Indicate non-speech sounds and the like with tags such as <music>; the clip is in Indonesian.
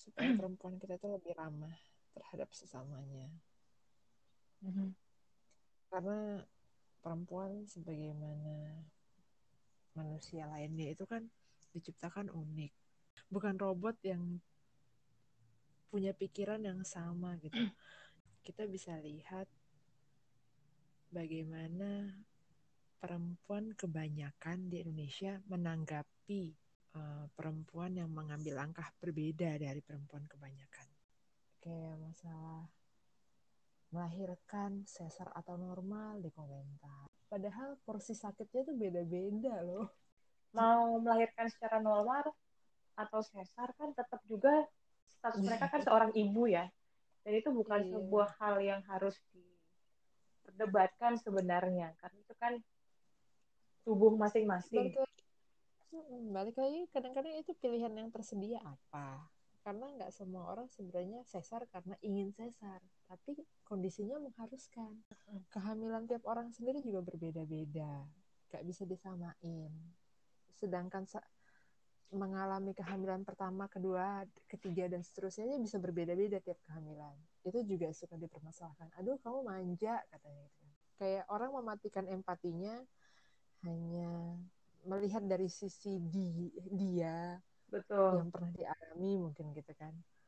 supaya <clears throat> perempuan kita itu lebih ramah terhadap sesamanya. Mhm. Karena perempuan sebagaimana manusia lainnya itu kan diciptakan unik. Bukan robot yang punya pikiran yang sama gitu. Kita bisa lihat bagaimana perempuan kebanyakan di Indonesia menanggapi uh, perempuan yang mengambil langkah berbeda dari perempuan kebanyakan. Kayak masalah melahirkan sesar atau normal di komentar. Padahal porsi sakitnya tuh beda-beda loh. Mau melahirkan secara normal atau sesar kan tetap juga status mereka kan seorang ibu ya. Dan itu bukan Iya. sebuah hal yang harus diperdebatkan sebenarnya. Karena itu kan tubuh masing-masing. Balik lagi kadang-kadang itu pilihan yang tersedia apa? Karena nggak semua orang sebenarnya sesar karena ingin sesar, tapi kondisinya mengharuskan. Kehamilan tiap orang sendiri juga berbeda-beda, nggak bisa disamain. Sedangkan sa- mengalami kehamilan pertama, kedua, ketiga dan seterusnya bisa berbeda-beda tiap kehamilan. Itu juga suka dipermasalahkan. Aduh, kamu manja katanya gitu. Kayak orang mematikan empatinya hanya melihat dari sisi di, dia Betul. yang pernah dialami mungkin gitu kan